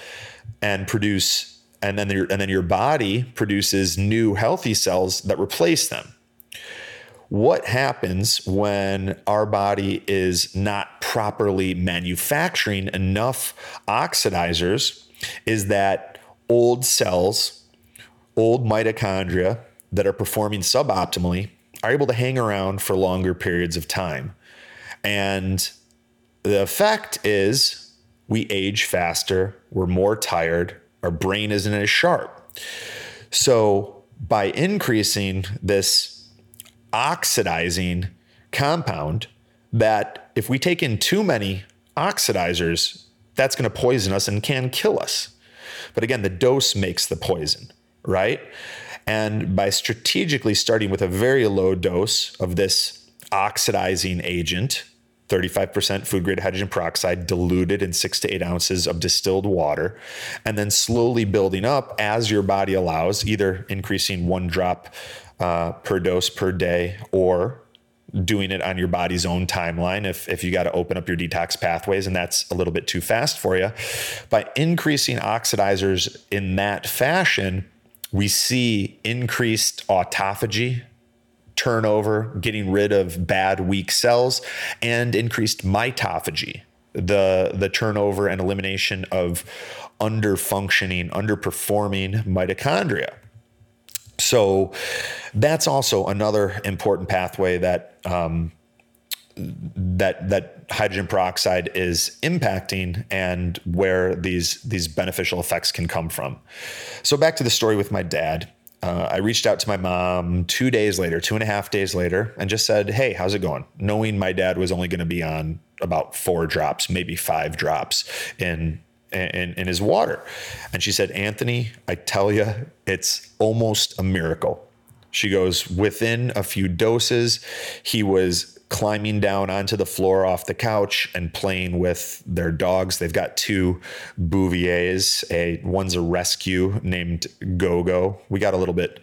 [SPEAKER 1] and produce, and then and then your body produces new healthy cells that replace them what happens when our body is not properly manufacturing enough oxidizers is that old cells, old mitochondria that are performing suboptimally are able to hang around for longer periods of time. And the effect is we age faster, we're more tired, our brain isn't as sharp. So, by increasing this oxidizing compound that if we take in too many oxidizers, that's going to poison us and can kill us. But again, the dose makes the poison, right? And by strategically starting with a very low dose of this oxidizing agent, 35% food grade hydrogen peroxide diluted in six to eight ounces of distilled water, and then slowly building up as your body allows, either increasing one drop uh, per dose per day or doing it on your body's own timeline if, if you got to open up your detox pathways and that's a little bit too fast for you. By increasing oxidizers in that fashion, we see increased autophagy, turnover, getting rid of bad, weak cells, and increased mitophagy, the, the turnover and elimination of underfunctioning, underperforming mitochondria. So that's also another important pathway that um, that that hydrogen peroxide is impacting and where these these beneficial effects can come from. So back to the story with my dad. uh, I reached out to my mom two days later, two and a half days later, and just said, Hey, how's it going? Knowing my dad was only going to be on about four drops, maybe five drops in, in, in his water. And she said, Anthony, I tell you, it's almost a miracle. She goes, within a few doses, he was climbing down onto the floor off the couch and playing with their dogs. They've got two Bouviers. A one's a rescue named Gogo. We got a little bit.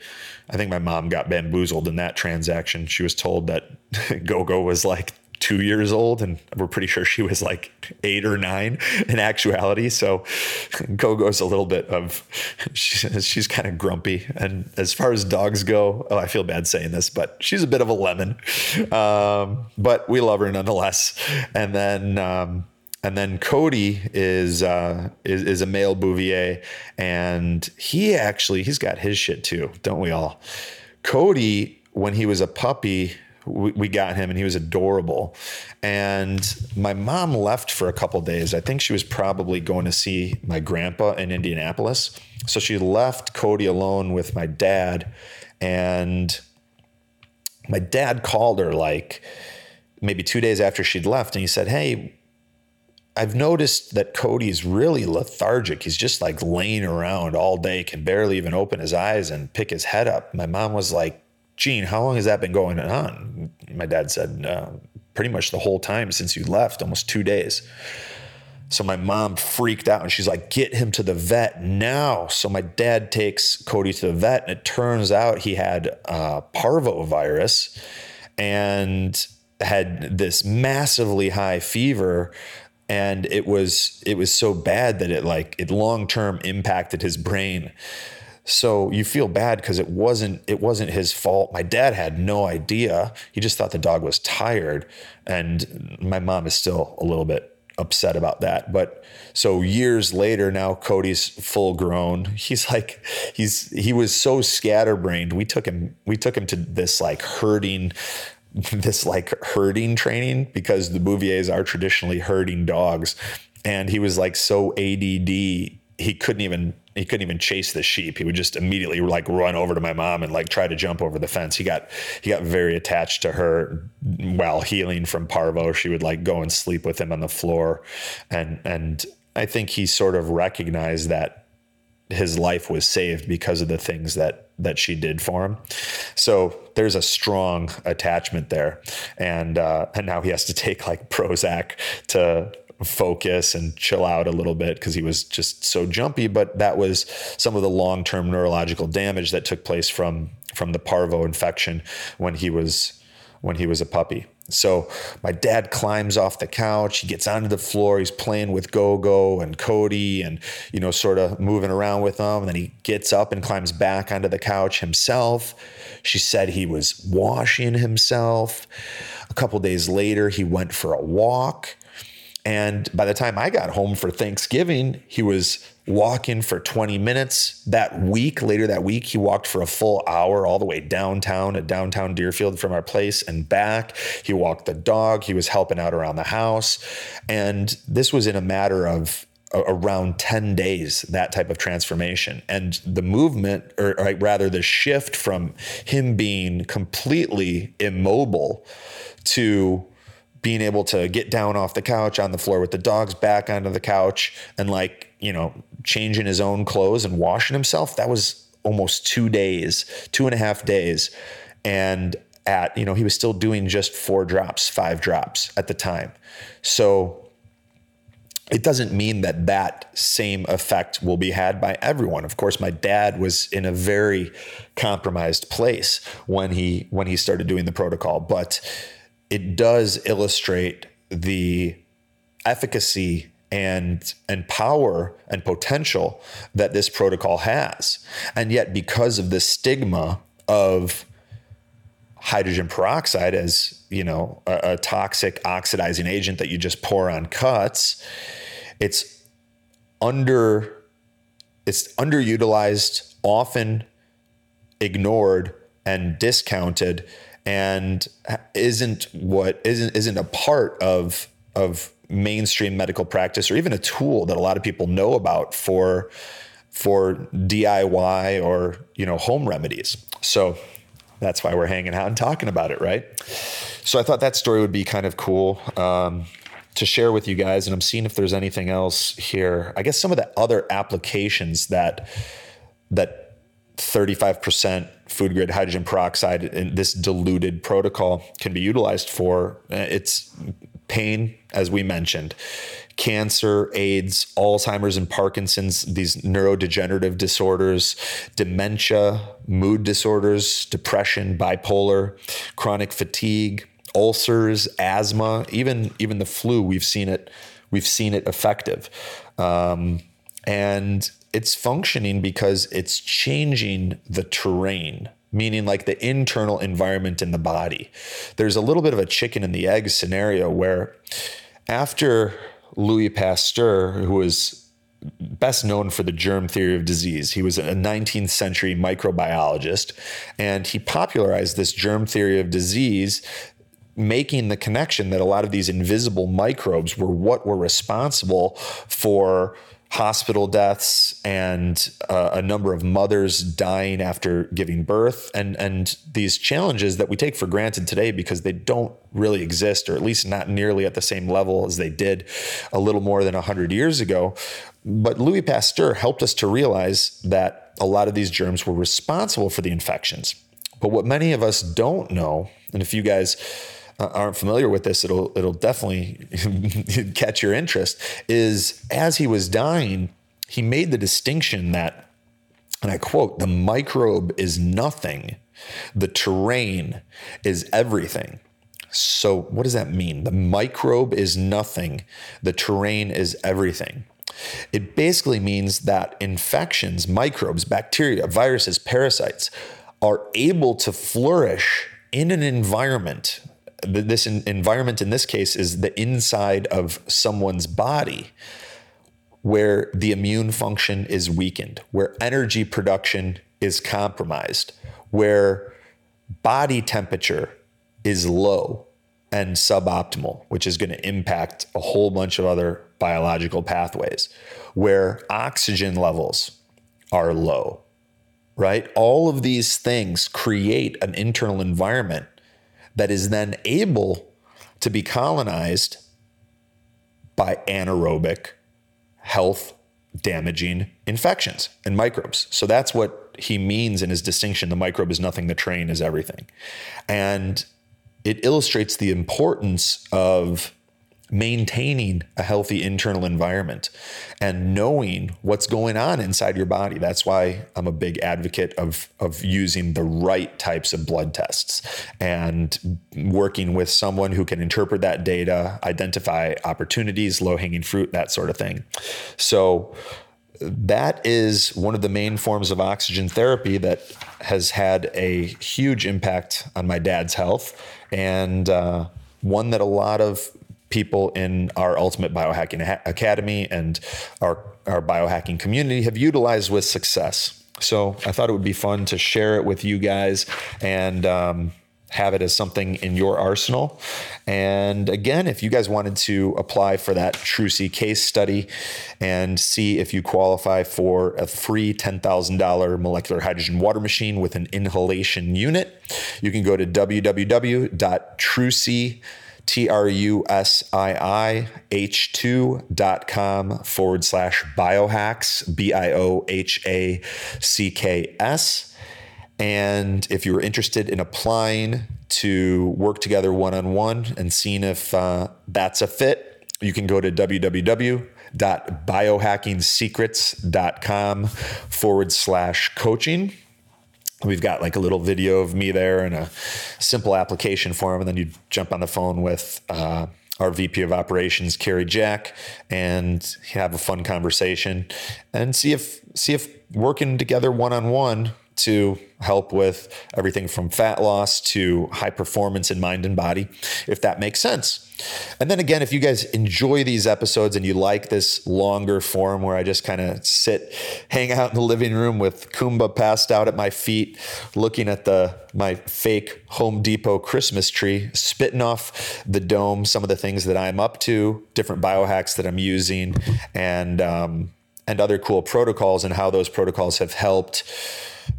[SPEAKER 1] I think my mom got bamboozled in that transaction. She was told that Gogo was like two years old, and we're pretty sure she was like eight or nine in actuality. So Gogo's a little bit of she's, she's kind of grumpy. And as far as dogs go, oh, I feel bad saying this, but she's a bit of a lemon. Um, but we love her nonetheless. And then. Um, and then Cody is, uh, is is a male Bouvier, and he actually he's got his shit too, don't we all? Cody, when he was a puppy, we, we got him and he was adorable. And my mom left for a couple days. I think she was probably going to see my grandpa in Indianapolis. So she left Cody alone with my dad. And my dad called her like maybe two days after she'd left and he said, Hey, I've noticed that Cody's really lethargic. He's just like laying around all day, can barely even open his eyes and pick his head up. My mom was like, Gene, how long has that been going on? My dad said, uh, pretty much the whole time since you left, almost two days. So my mom freaked out and she's like, get him to the vet now. So my dad takes Cody to the vet and it turns out he had uh, parvovirus and had this massively high fever and it was it was so bad that it like it long term impacted his brain so you feel bad because it wasn't it wasn't his fault. My dad had no idea. He just thought the dog was tired. And my mom is still a little bit upset about that. But so years later now cody's full grown. He's like he's he was so scatterbrained. We took him we took him to this like herding this like herding training because the Bouviers are traditionally herding dogs. And he was like so ADD, he couldn't even he couldn't even chase the sheep. He would just immediately like run over to my mom and like try to jump over the fence. He got he got very attached to her while healing from parvo. She would like go and sleep with him on the floor, and and I think he sort of recognized that his life was saved because of the things that that she did for him. So there's a strong attachment there, and uh, and now he has to take like Prozac to focus and chill out a little bit because he was just so jumpy. But that was some of the long term neurological damage that took place from from the parvo infection when he was when he was a puppy. So my dad climbs off the couch. He gets onto the floor. He's playing with Gogo and Cody and, you know, sort of moving around with them. And then he gets up and climbs back onto the couch himself. She said he was washing himself. A couple days later, he went for a walk. And by the time I got home for Thanksgiving, he was walking for 20 minutes. That week, later that week, he walked for a full hour all the way downtown at downtown Deerfield from our place and back. He walked the dog. He was helping out around the house. And this was in a matter of around 10 days that type of transformation and the movement or rather the shift from him being completely immobile to being able to get down off the couch on the floor with the dogs back onto the couch and like, you know, changing his own clothes and washing himself, that was almost two days, two and a half days. And at, you know, he was still doing just four drops, five drops at the time. So it doesn't mean that that same effect will be had by everyone. Of course, my dad was in a very compromised place when he when he started doing the protocol, but it does illustrate the efficacy and and power and potential that this protocol has. And yet because of the stigma of hydrogen peroxide as, you know, a, a toxic oxidizing agent that you just pour on cuts, it's under it's underutilized, often ignored and discounted and isn't what isn't isn't a part of of mainstream medical practice or even a tool that a lot of people know about for for DIY or, you know, home remedies. So that's why we're hanging out and talking about it, right? So I thought that story would be kind of cool um, to share with you guys. And I'm seeing if there's anything else here. I guess some of the other applications that that 35% food grade hydrogen peroxide in this diluted protocol can be utilized for. Uh, It's pain, as we mentioned, cancer, AIDS, Alzheimer's and Parkinson's, these neurodegenerative disorders, dementia, mood disorders, depression, bipolar, chronic fatigue, ulcers, asthma, even even the flu. We've seen it. We've seen it effective, um, and it's functioning because it's changing the terrain meaning like the internal environment in the body. There's a little bit of a chicken and the egg scenario where after Louis Pasteur, who was best known for the germ theory of disease, he was a 19th century microbiologist and he popularized this germ theory of disease making the connection that a lot of these invisible microbes were what were responsible for hospital deaths and uh, a number of mothers dying after giving birth. And and these challenges that we take for granted today because they don't really exist or at least not nearly at the same level as they did a little more than 100 years ago. But Louis Pasteur helped us to realize that a lot of these germs were responsible for the infections. But what many of us don't know and if you guys Uh, aren't familiar with this, it'll it'll definitely catch your interest. Is as he was dying, he made the distinction that, and I quote, "The microbe is nothing, the terrain is everything." So, what does that mean? The microbe is nothing, the terrain is everything. It basically means that infections, microbes, bacteria, viruses, parasites are able to flourish in an environment this environment in this case is the inside of someone's body where the immune function is weakened, where energy production is compromised, where body temperature is low and suboptimal, which is going to impact a whole bunch of other biological pathways, where oxygen levels are low, right? All of these things create an internal environment that is then able to be colonized by anaerobic health damaging infections and microbes. So that's what he means in his distinction the microbe is nothing, the terrain is everything. And it illustrates the importance of maintaining a healthy internal environment and knowing what's going on inside your body. That's why I'm a big advocate of, of using the right types of blood tests and working with someone who can interpret that data, identify opportunities, low hanging fruit, that sort of thing. So, that is one of the main forms of oxygen therapy that has had a huge impact on my dad's health and uh, one that a lot of people in our Ultimate Biohacking Academy and our, our biohacking community have utilized with success. So I thought it would be fun to share it with you guys and um, have it as something in your arsenal. And again, if you guys wanted to apply for that Trusii case study and see if you qualify for a free $10,000 molecular hydrogen water machine with an inhalation unit, you can go to www.trusii.com T R U S I I H 2 dot com forward slash biohacks, B I O H A C K S. And if you're interested in applying to work together one on one and seeing if uh, that's a fit, you can go to www.biohackingsecrets.com forward slash coaching we've got like a little video of me there and a simple application form and then you jump on the phone with uh, our VP of operations, Carrie Jack, and have a fun conversation and see if see if working together one on one to help with everything from fat loss to high performance in mind and body, if that makes sense. And then again, if you guys enjoy these episodes and you like this longer form where I just kind of sit, hang out in the living room with Kumba passed out at my feet, looking at the my fake Home Depot Christmas tree, spitting off the dome, some of the things that I'm up to, different biohacks that I'm using, and um, and other cool protocols and how those protocols have helped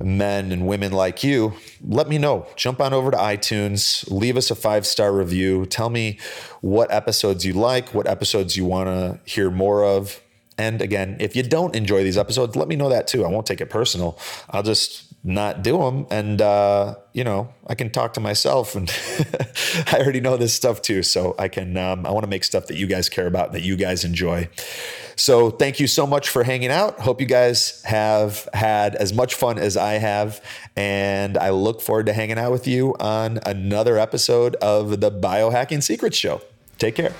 [SPEAKER 1] men and women like you, let me know. Jump on over to iTunes, leave us a five star review. Tell me what episodes you like, what episodes you want to hear more of. And again, if you don't enjoy these episodes, let me know that too. I won't take it personal. I'll just not do them. And, uh, you know, I can talk to myself and I already know this stuff too. So I can, um, I want to make stuff that you guys care about, that you guys enjoy. So thank you so much for hanging out. Hope you guys have had as much fun as I have. And I look forward to hanging out with you on another episode of the Biohacking Secrets Show. Take care.